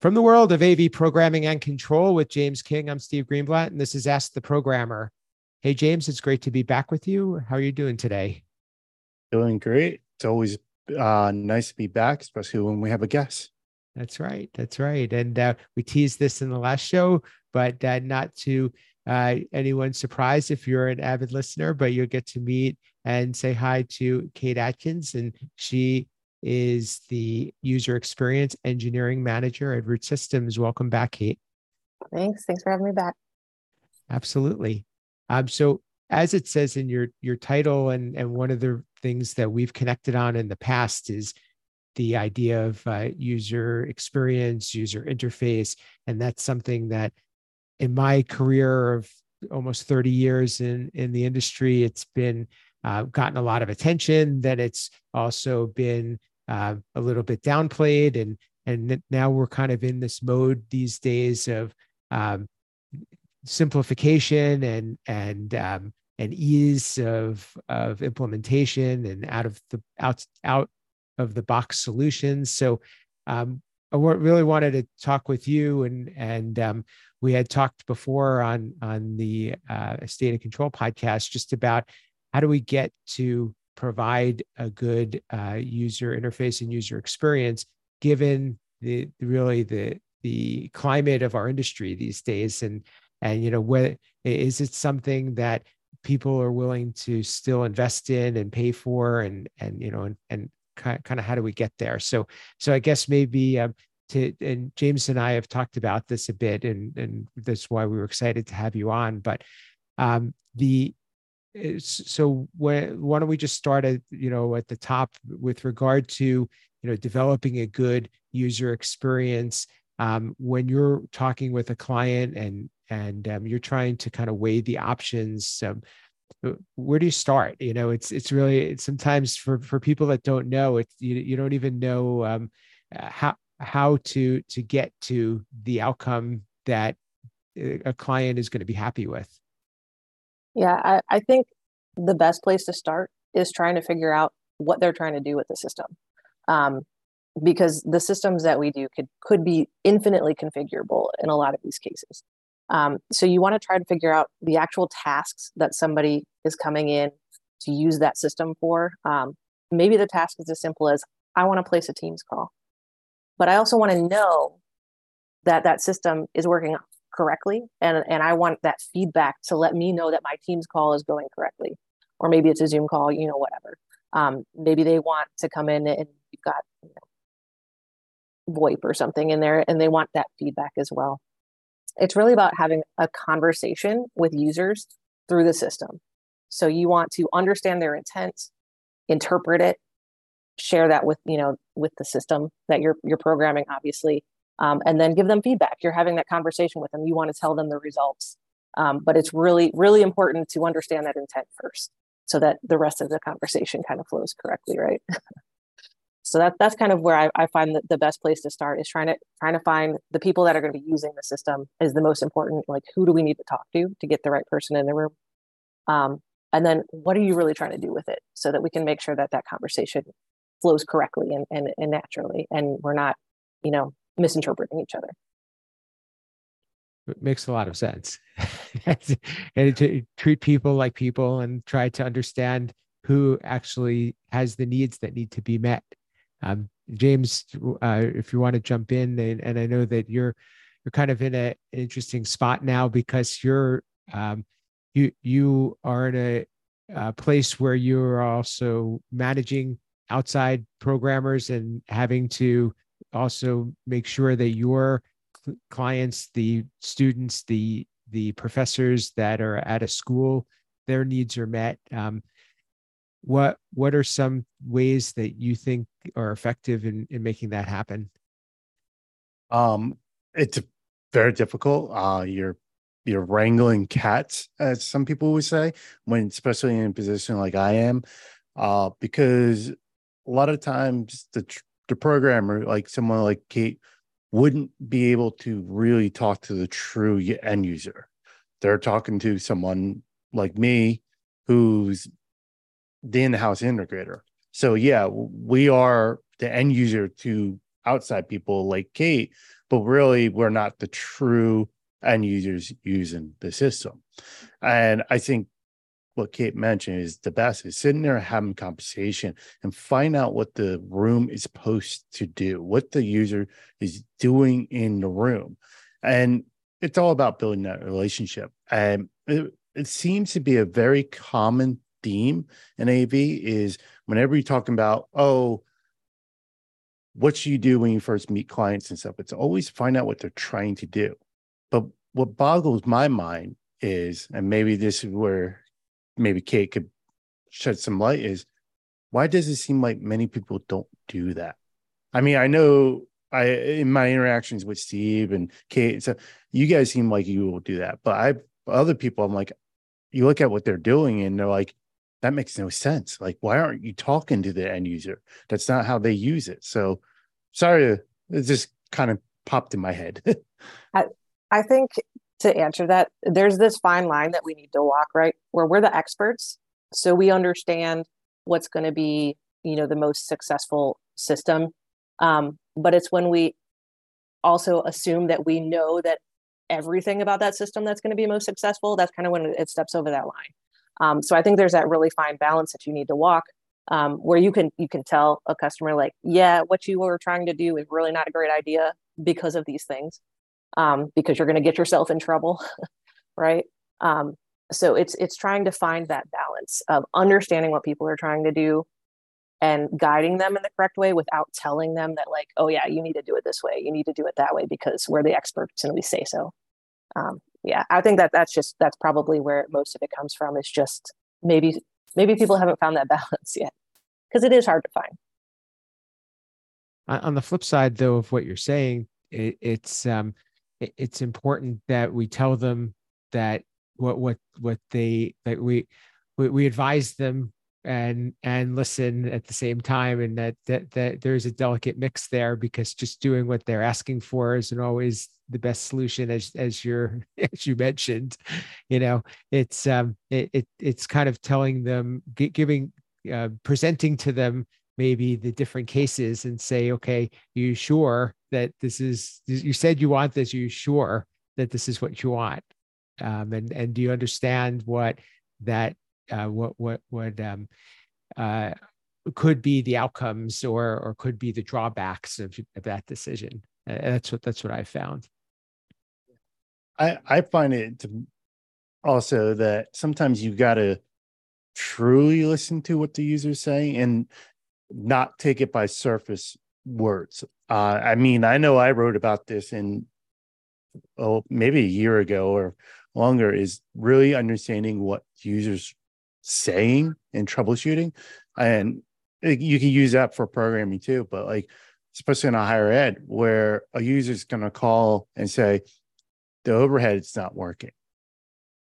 From the world of AV programming and control with James King, I'm Steve Greenblatt, and this is Ask the Programmer. Hey, James, it's great to be back with you. How are you doing today? Doing great. It's always uh, nice to be back, especially when we have a guest. That's right. That's right. And uh, we teased this in the last show, but uh, not to uh, anyone's surprise if you're an avid listener, but you'll get to meet and say hi to Kate Atkins. And she is the user experience engineering manager at Root Systems. Welcome back, Kate. Thanks. Thanks for having me back. Absolutely. Um, so as it says in your your title, and and one of the things that we've connected on in the past is the idea of uh, user experience, user interface, and that's something that in my career of almost 30 years in in the industry, it's been uh, gotten a lot of attention. That it's also been uh, a little bit downplayed and and now we're kind of in this mode these days of um, simplification and and um, and ease of of implementation and out of the out out of the box solutions. So um, I really wanted to talk with you and and um, we had talked before on on the uh, State of Control podcast just about how do we get to provide a good uh, user interface and user experience given the really the the climate of our industry these days. And and you know what is it something that people are willing to still invest in and pay for? And and you know and and kind of how do we get there? So so i guess maybe um, to and james and i have talked about this a bit and and that's why we were excited to have you on. But um the so when, why don't we just start at you know at the top with regard to you know developing a good user experience. Um, when you're talking with a client and and um, you're trying to kind of weigh the options um, uh, where do you start? You know it's it's really it's sometimes for for people that don't know it you, you don't even know um, how how to to get to the outcome that uh, a client is going to be happy with yeah, I, I think the best place to start is trying to figure out what they're trying to do with the system. Um, because the systems that we do could could be infinitely configurable in a lot of these cases. Um, so you want to try to figure out the actual tasks that somebody is coming in to use that system for. Um, maybe the task is as simple as I want to place a Teams call, but I also want to know that that system is working correctly and and I want that feedback to let me know that my Teams call is going correctly. Or maybe it's a Zoom call you know whatever. Um, maybe they want to come in and you've got you know, VoIP or something in there and they want that feedback as well. It's really about having a conversation with users through the system. So you want to understand their intent interpret it share that with you know with the system that you're you're programming obviously um, and then give them feedback. You're having that conversation with them. You want to tell them the results. Um, but it's really, really important to understand that intent first so that the rest of the conversation kind of flows correctly, right? so that, that's kind of where I, I find that the best place to start is trying to trying to find the people that are going to be using the system is the most important. Like who do we need to talk to to get the right person in the room? Um, and then what are you really trying to do with it so that we can make sure that that conversation flows correctly and, and, and naturally and we're not you know misinterpreting each other. It makes a lot of sense. and to treat people like people and try to understand who actually has the needs that need to be met. Um, James, uh, if you want to jump in, and, and, I know that you're you're kind of in a, an interesting spot now because you're um, you you are in a, a place where you're also managing outside programmers and having to also make sure that your clients, the students, the the professors that are at a school, their needs are met. Um, what what are some ways that you think are effective in, in making that happen? Um, it's very difficult. Uh, you're you're wrangling cats, as some people would say, when especially in a position like I am, uh, because a lot of times the tr- the programmer, like someone like Kate, wouldn't be able to really talk to the true end user. They're talking to someone like me who's the in-house integrator. So yeah, we are the end user to outside people like Kate, but really we're not the true end users using the system. And I think what Kate mentioned is the best is sitting there having conversation and find out what the room is supposed to do, what the user is doing in the room. And it's all about building that relationship. And it, it seems to be a very common theme in AV is whenever you're talking about, oh, what you do when you first meet clients and stuff? It's always find out what they're trying to do. But what boggles my mind is, and maybe this is where maybe Kate could shed some light, is why does it seem like many people don't do that? I mean, I know I in my interactions with Steve and Kate, so you guys seem like you will do that, but I other people, I'm like, you look at what they're doing and they're like, that makes no sense. Like, why aren't you talking to the end user? That's not how they use it. So sorry it just kind of popped in my head. I, I think to answer that, there's this fine line that we need to walk, right? Where we're the experts. So we understand what's going to be, you know, the most successful system. Um, but it's when we also assume that we know that everything about that system that's going to be most successful, that's kind of when it steps over that line. Um, so I think there's that really fine balance that you need to walk um, where you can you can tell a customer like, yeah, what you were trying to do is really not a great idea because of these things, um, because you're going to get yourself in trouble, right? Um, so it's it's trying to find that balance of understanding what people are trying to do and guiding them in the correct way without telling them that like oh yeah you need to do it this way. You need to do it that way because we're the experts and we say so. Um, yeah i think that that's just that's probably where most of it comes from is just maybe maybe people haven't found that balance yet because it is hard to find. On the flip side though of what you're saying it, it's um it's important that we tell them that what what what they that we we, we advise them and and listen at the same time and that that that there's a delicate mix there because just doing what they're asking for isn't always the best solution as as you're as you mentioned. You know it's um it, it it's kind of telling them giving uh, presenting to them maybe the different cases and say okay you sure that this is you said you want this Are you sure that this is what you want um, and and do you understand what that uh, what what what um, uh, could be the outcomes or or could be the drawbacks of, of that decision. Uh, that's what that's what I found. I I find it also that sometimes you got to truly listen to what the user's saying and not take it by surface words. Uh, I mean, I know I wrote about this in oh maybe a year ago or longer. Is really understanding what users saying and troubleshooting. And you can use that for programming too, but like, especially in a higher ed where a user is going to call and say, the overhead is not working.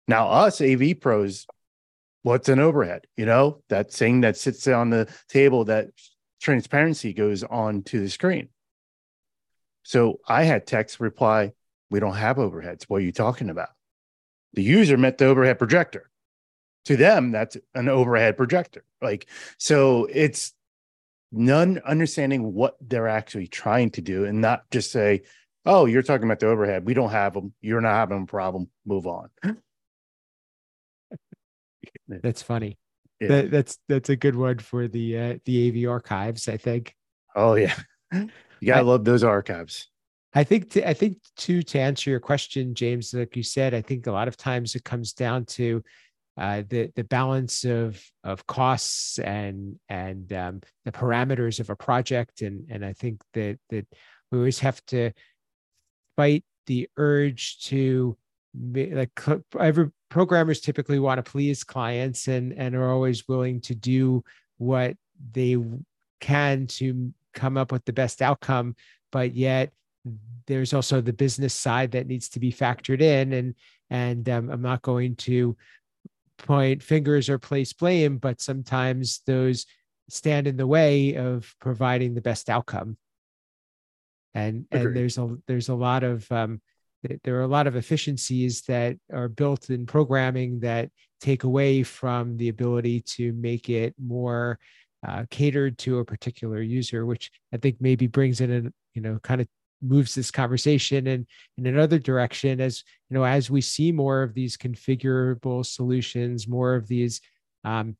Now, us AV pros, what's an overhead? You know, that thing that sits on the table that transparency goes on to the screen. So I had text reply, we don't have overheads. What are you talking about? The user meant the overhead projector. To them that's an overhead projector. Like so it's none understanding what they're actually trying to do and not just say oh you're talking about the overhead. We don't have them you're not having a problem. Move on. That's funny yeah. that, that's that's a good one for the uh, the av archives i think. Oh yeah. You gotta I, love those archives. I think to, I think to to answer your question, James, like you said, I think a lot of times it comes down to uh, the the balance of of costs and and um, the parameters of a project. And and I think that that we always have to fight the urge to like every programmers typically want to please clients and and are always willing to do what they can to come up with the best outcome but yet there's also the business side that needs to be factored in and and um, i'm not going to point fingers or place blame, but sometimes those stand in the way of providing the best outcome. And Agreed. and there's a there's a lot of um, there are a lot of efficiencies that are built in programming that take away from the ability to make it more uh, catered to a particular user, which I think maybe brings in a you know kind of moves this conversation in in another direction as you know as we see more of these configurable solutions more of these um,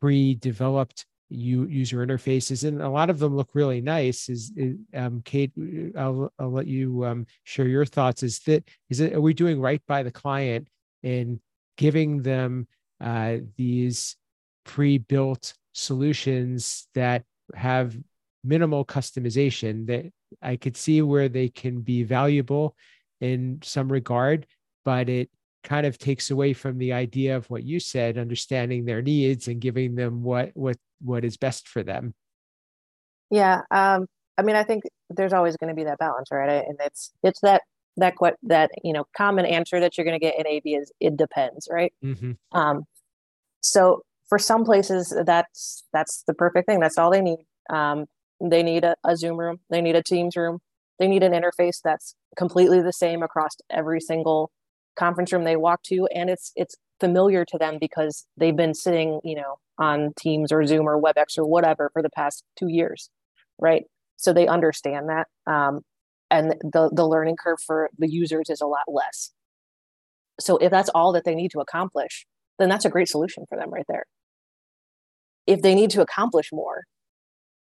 pre-developed user interfaces and a lot of them look really nice. Is, is um, kate I'll, I'll let you um, share your thoughts. Is that is it are we doing right by the client in giving them uh, these pre-built solutions that have minimal customization that I could see where they can be valuable in some regard, but it kind of takes away from the idea of what you said, understanding their needs and giving them what what what is best for them. Yeah, um, I mean, I think there's always going to be that balance, right? And it's it's that that what that you know common answer that you're going to get in AV is it depends, right? Mm-hmm. Um, so for some places, that's that's the perfect thing. That's all they need. Um, they need a, a Zoom room. They need a Teams room. They need an interface that's completely the same across every single conference room they walk to, and it's it's familiar to them because they've been sitting, you know, on Teams or Zoom or WebEx or whatever for the past two years, right? So they understand that, um, and the the learning curve for the users is a lot less. So if that's all that they need to accomplish, then that's a great solution for them right there. If they need to accomplish more,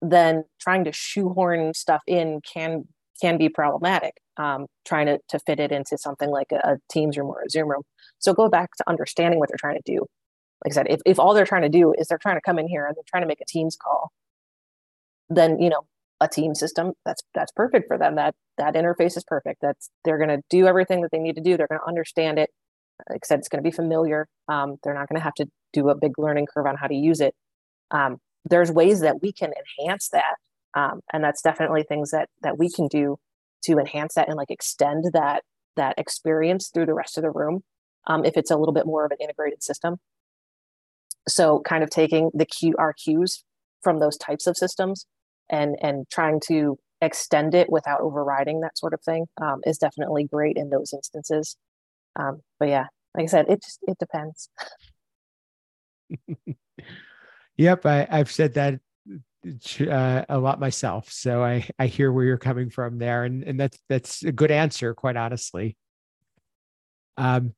then trying to shoehorn stuff in can can be problematic. Um, trying to, to fit it into something like a, a Teams room or a Zoom room. So go back to understanding what they're trying to do. Like I said, if, if all they're trying to do is they're trying to come in here and they're trying to make a Teams call, then you know a team system that's that's perfect for them. That that interface is perfect. That's they're going to do everything that they need to do. They're going to understand it. Like I said, it's going to be familiar. Um, they're not going to have to do a big learning curve on how to use it. Um, there's ways that we can enhance that um, and that's definitely things that that we can do to enhance that and like extend that that experience through the rest of the room um, if it's a little bit more of an integrated system. So kind of taking the qr cues from those types of systems and and trying to extend it without overriding that sort of thing um, is definitely great in those instances. Um, but yeah like i said it just it depends. Yep, I, have said that uh, a lot myself, so I I hear where you're coming from there, and and that's that's a good answer, quite honestly. Um,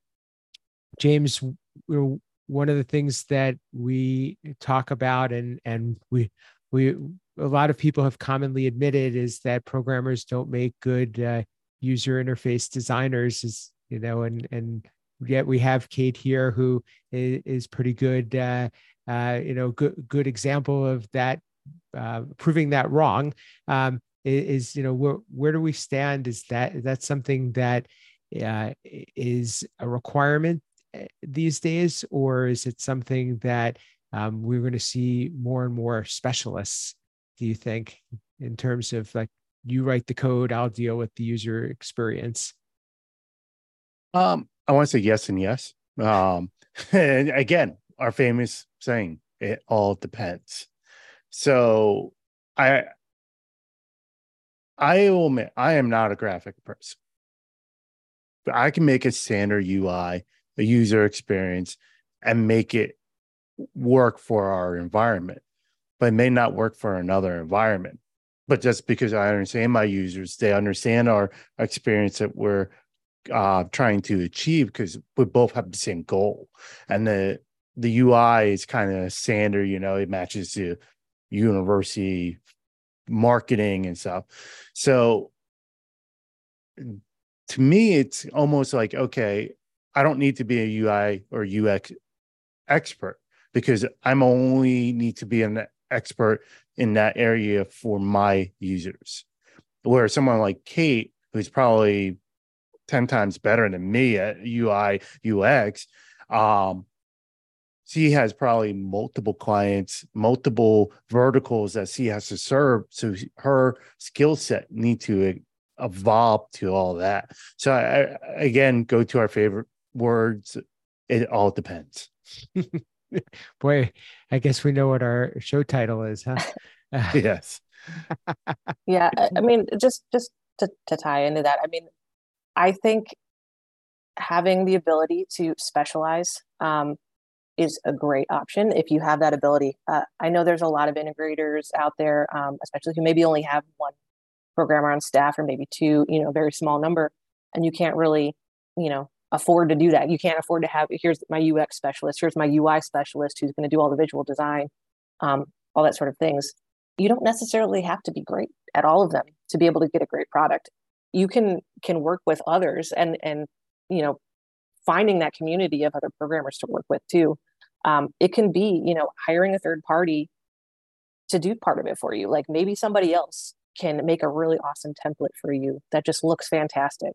James, one of the things that we talk about, and and we we a lot of people have commonly admitted is that programmers don't make good uh, user interface designers, is you know, and and yet we have Kate here who is, is pretty good. Uh, uh, you know, good good example of that, uh, proving that wrong. Um, is, you know where where do we stand? Is that is that something that uh, is a requirement uh, these days, or is it something that um, we're going to see more and more specialists? Do you think, in terms of like you write the code, I'll deal with the user experience? Um, I want to say yes and yes. Um, and again, our famous saying, it all depends. So I I will admit I am not a graphic person. But I can make a standard UI, a user experience, and make it work for our environment, but it may not work for another environment. But just because I understand my users, they understand our experience that we're uh, trying to achieve because we both have the same goal. And the the UI is kind of standard, you know, it matches the university marketing and stuff. So to me, it's almost like, okay, I don't need to be a UI or UX expert because I'm only need to be an expert in that area for my users. Where someone like Kate, who's probably 10 times better than me at UI, UX, um, she has probably multiple clients, multiple verticals that she has to serve. So her skill set need to evolve to all that. So I, again, go to our favorite words. It all depends. Boy, I guess we know what our show title is, huh? yes. yeah, I mean, just just to, to tie into that, I mean, I think having the ability to specialize um, is a great option if you have that ability. Uh, I know there's a lot of integrators out there, um, especially who maybe only have one programmer on staff or maybe two, you know, a very small number, and you can't really, you know, afford to do that. You can't afford to have here's my UX specialist, here's my UI specialist who's going to do all the visual design, um, all that sort of things. You don't necessarily have to be great at all of them to be able to get a great product. You can can work with others and and you know finding that community of other programmers to work with too. Um, it can be you know hiring a third party to do part of it for you. Like maybe somebody else can make a really awesome template for you that just looks fantastic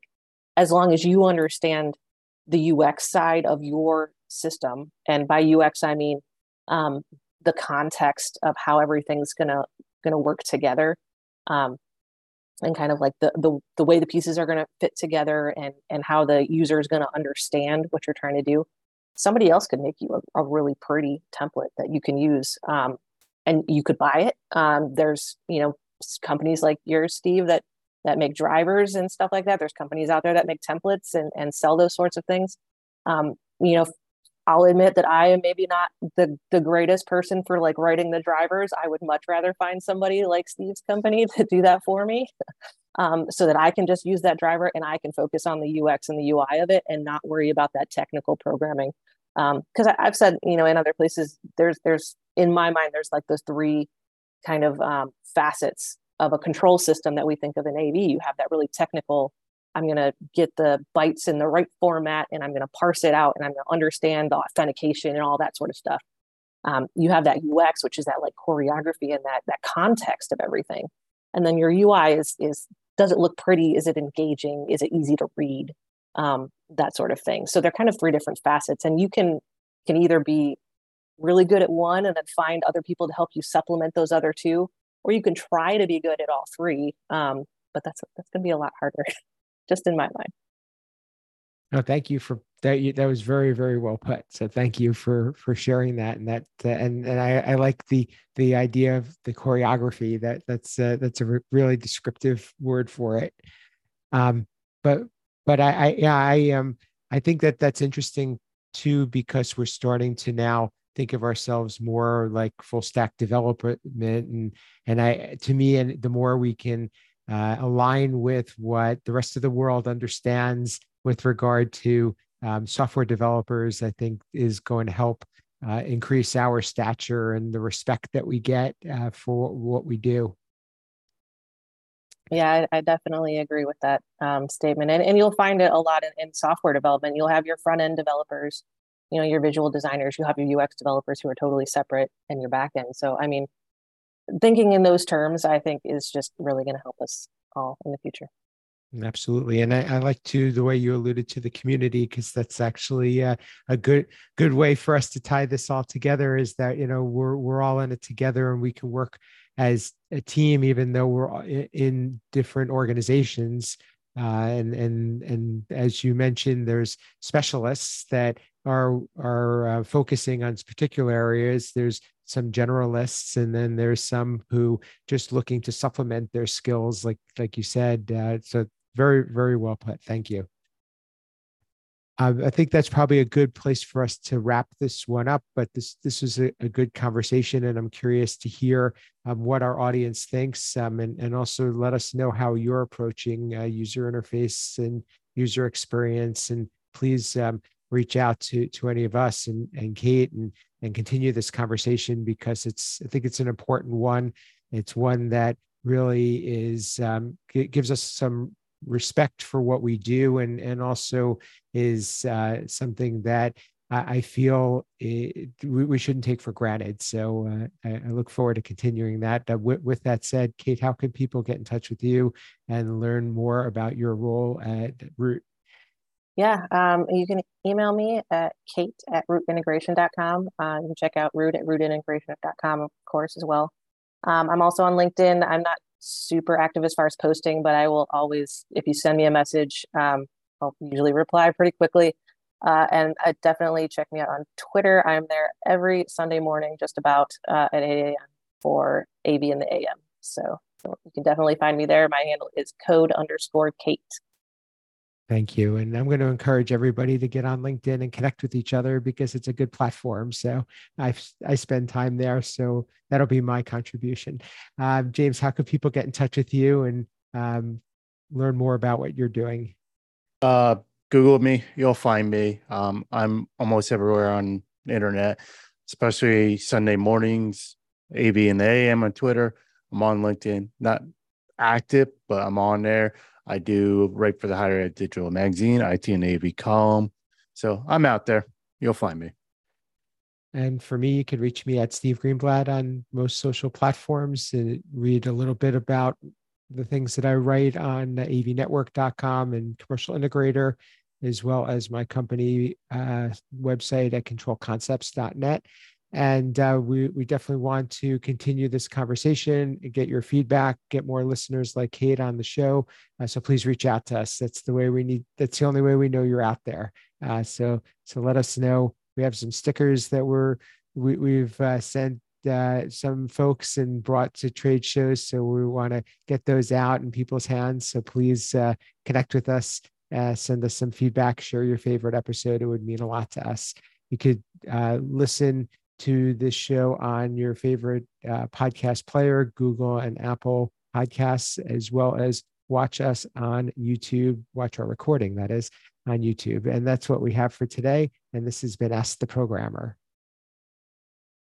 as long as you understand the UX side of your system. And by UX, I mean um, the context of how everything's gonna gonna work together, um, and kind of like the, the the way the pieces are gonna fit together, and and how the user is gonna understand what you're trying to do. Somebody else could make you a, a really pretty template that you can use, um, and you could buy it. Um, there's you know companies like yours, Steve, that that make drivers and stuff like that. There's companies out there that make templates and, and sell those sorts of things. Um, you know, I'll admit that I am maybe not the the greatest person for like writing the drivers. I would much rather find somebody like Steve's company to do that for me, um, so that I can just use that driver and I can focus on the UX and the UI of it and not worry about that technical programming. Because um, I've said, you know, in other places, there's there's in my mind, there's like those three kind of um, facets of a control system that we think of in AV. You have that really technical, I'm going to get the bytes in the right format and I'm going to parse it out and I'm going to understand the authentication and all that sort of stuff. Um, you have that UX, which is that like choreography and that that context of everything. And then your UI is is does it look pretty? Is it engaging? Is it easy to read? Um, that sort of thing. So they're kind of three different facets, and you can can either be really good at one and then find other people to help you supplement those other two, or you can try to be good at all three. Um, but that's that's going to be a lot harder, just in my mind. No, thank you for that. That was very, very well put. So thank you for for sharing that. And that uh, and and I, I like the the idea of the choreography. That that's uh, that's a re- really descriptive word for it. Um, but but I, I yeah I um I think that that's interesting too because we're starting to now think of ourselves more like full stack development and and i to me and the more we can uh, align with what the rest of the world understands with regard to um, software developers i think is going to help uh, increase our stature and the respect that we get uh, for what we do yeah, I, I, definitely agree with that um, statement. And, and you'll find it a lot in, in software development. You'll have your front end developers you know your visual designers you'll have your ux developers who are totally separate and your back end so i mean thinking in those terms i think is just really going to help us all in the future absolutely and I, I, like to the way you alluded to the community because that's actually uh, a good good way for us to tie this all together is that you know we're we're all in it together and we can work as a team even though we're in different organizations uh, and and and as you mentioned there's specialists that are are uh, focusing on particular areas. There's some generalists, and then there's some who just looking to supplement their skills, like like you said. Uh, so very very well put. Thank you. Uh, I think that's probably a good place for us to wrap this one up. But this this was a, a good conversation, and I'm curious to hear um, what our audience thinks, um, and and also let us know how you're approaching uh, user interface and user experience. And please um, reach out to to any of us and and Kate and and continue this conversation because it's I think it's an important one. It's one that really is um, gives us some respect for what we do and and also is uh, something that I, feel it, we, we, shouldn't take for granted. So uh, I, I, look forward to continuing that. Uh, with, with, that said, Kate, how can people get in touch with you and learn more about your role at Root? Yeah, um, you can email me at kate at rootintegration.com. Uh, you can check out root at rootintegration.com, of course, as well. Um, I'm also on LinkedIn. I'm not super active as far as posting, but I will always, if you send me a message, um, I'll usually reply pretty quickly. Uh, and I definitely check me out on Twitter. I'm there every Sunday morning, just about uh, at 8 a.m. for AV in the AM. So, so you can definitely find me there. My handle is code underscore Kate. Thank you. And I'm going to encourage everybody to get on LinkedIn and connect with each other because it's a good platform. So I I spend time there. So that'll be my contribution. Uh, James, how can people get in touch with you and um, learn more about what you're doing? Uh, Google me, you'll find me. Um, I'm almost everywhere on the internet, especially Sunday mornings, AV and AM on Twitter. I'm on LinkedIn, not active, but I'm on there. I do write for the Higher Ed Digital Magazine, IT and AV column. So I'm out there. You'll find me. And for me, you can reach me at Steve Greenblatt on most social platforms and read a little bit about the things that I write on avnetwork.com and Commercial Integrator, as well as my company uh, website at controlconcepts.net. And uh, we, we definitely want to continue this conversation, and get your feedback, get more listeners like Kate on the show. Uh, so please reach out to us. That's the way we need, that's the only way we know you're out there. Uh, so, so let us know. We have some stickers that we're, we, we've uh, sent uh, some folks and brought to trade shows. So we want to get those out in people's hands. So please uh, connect with us, send us some feedback, share your favorite episode. It would mean a lot to us. You could listen to this show on your favorite uh, podcast player, Google and Apple podcasts, as well as watch us on YouTube, watch our recording, that is, on YouTube. And that's what we have for today. And this has been Ask the Programmer.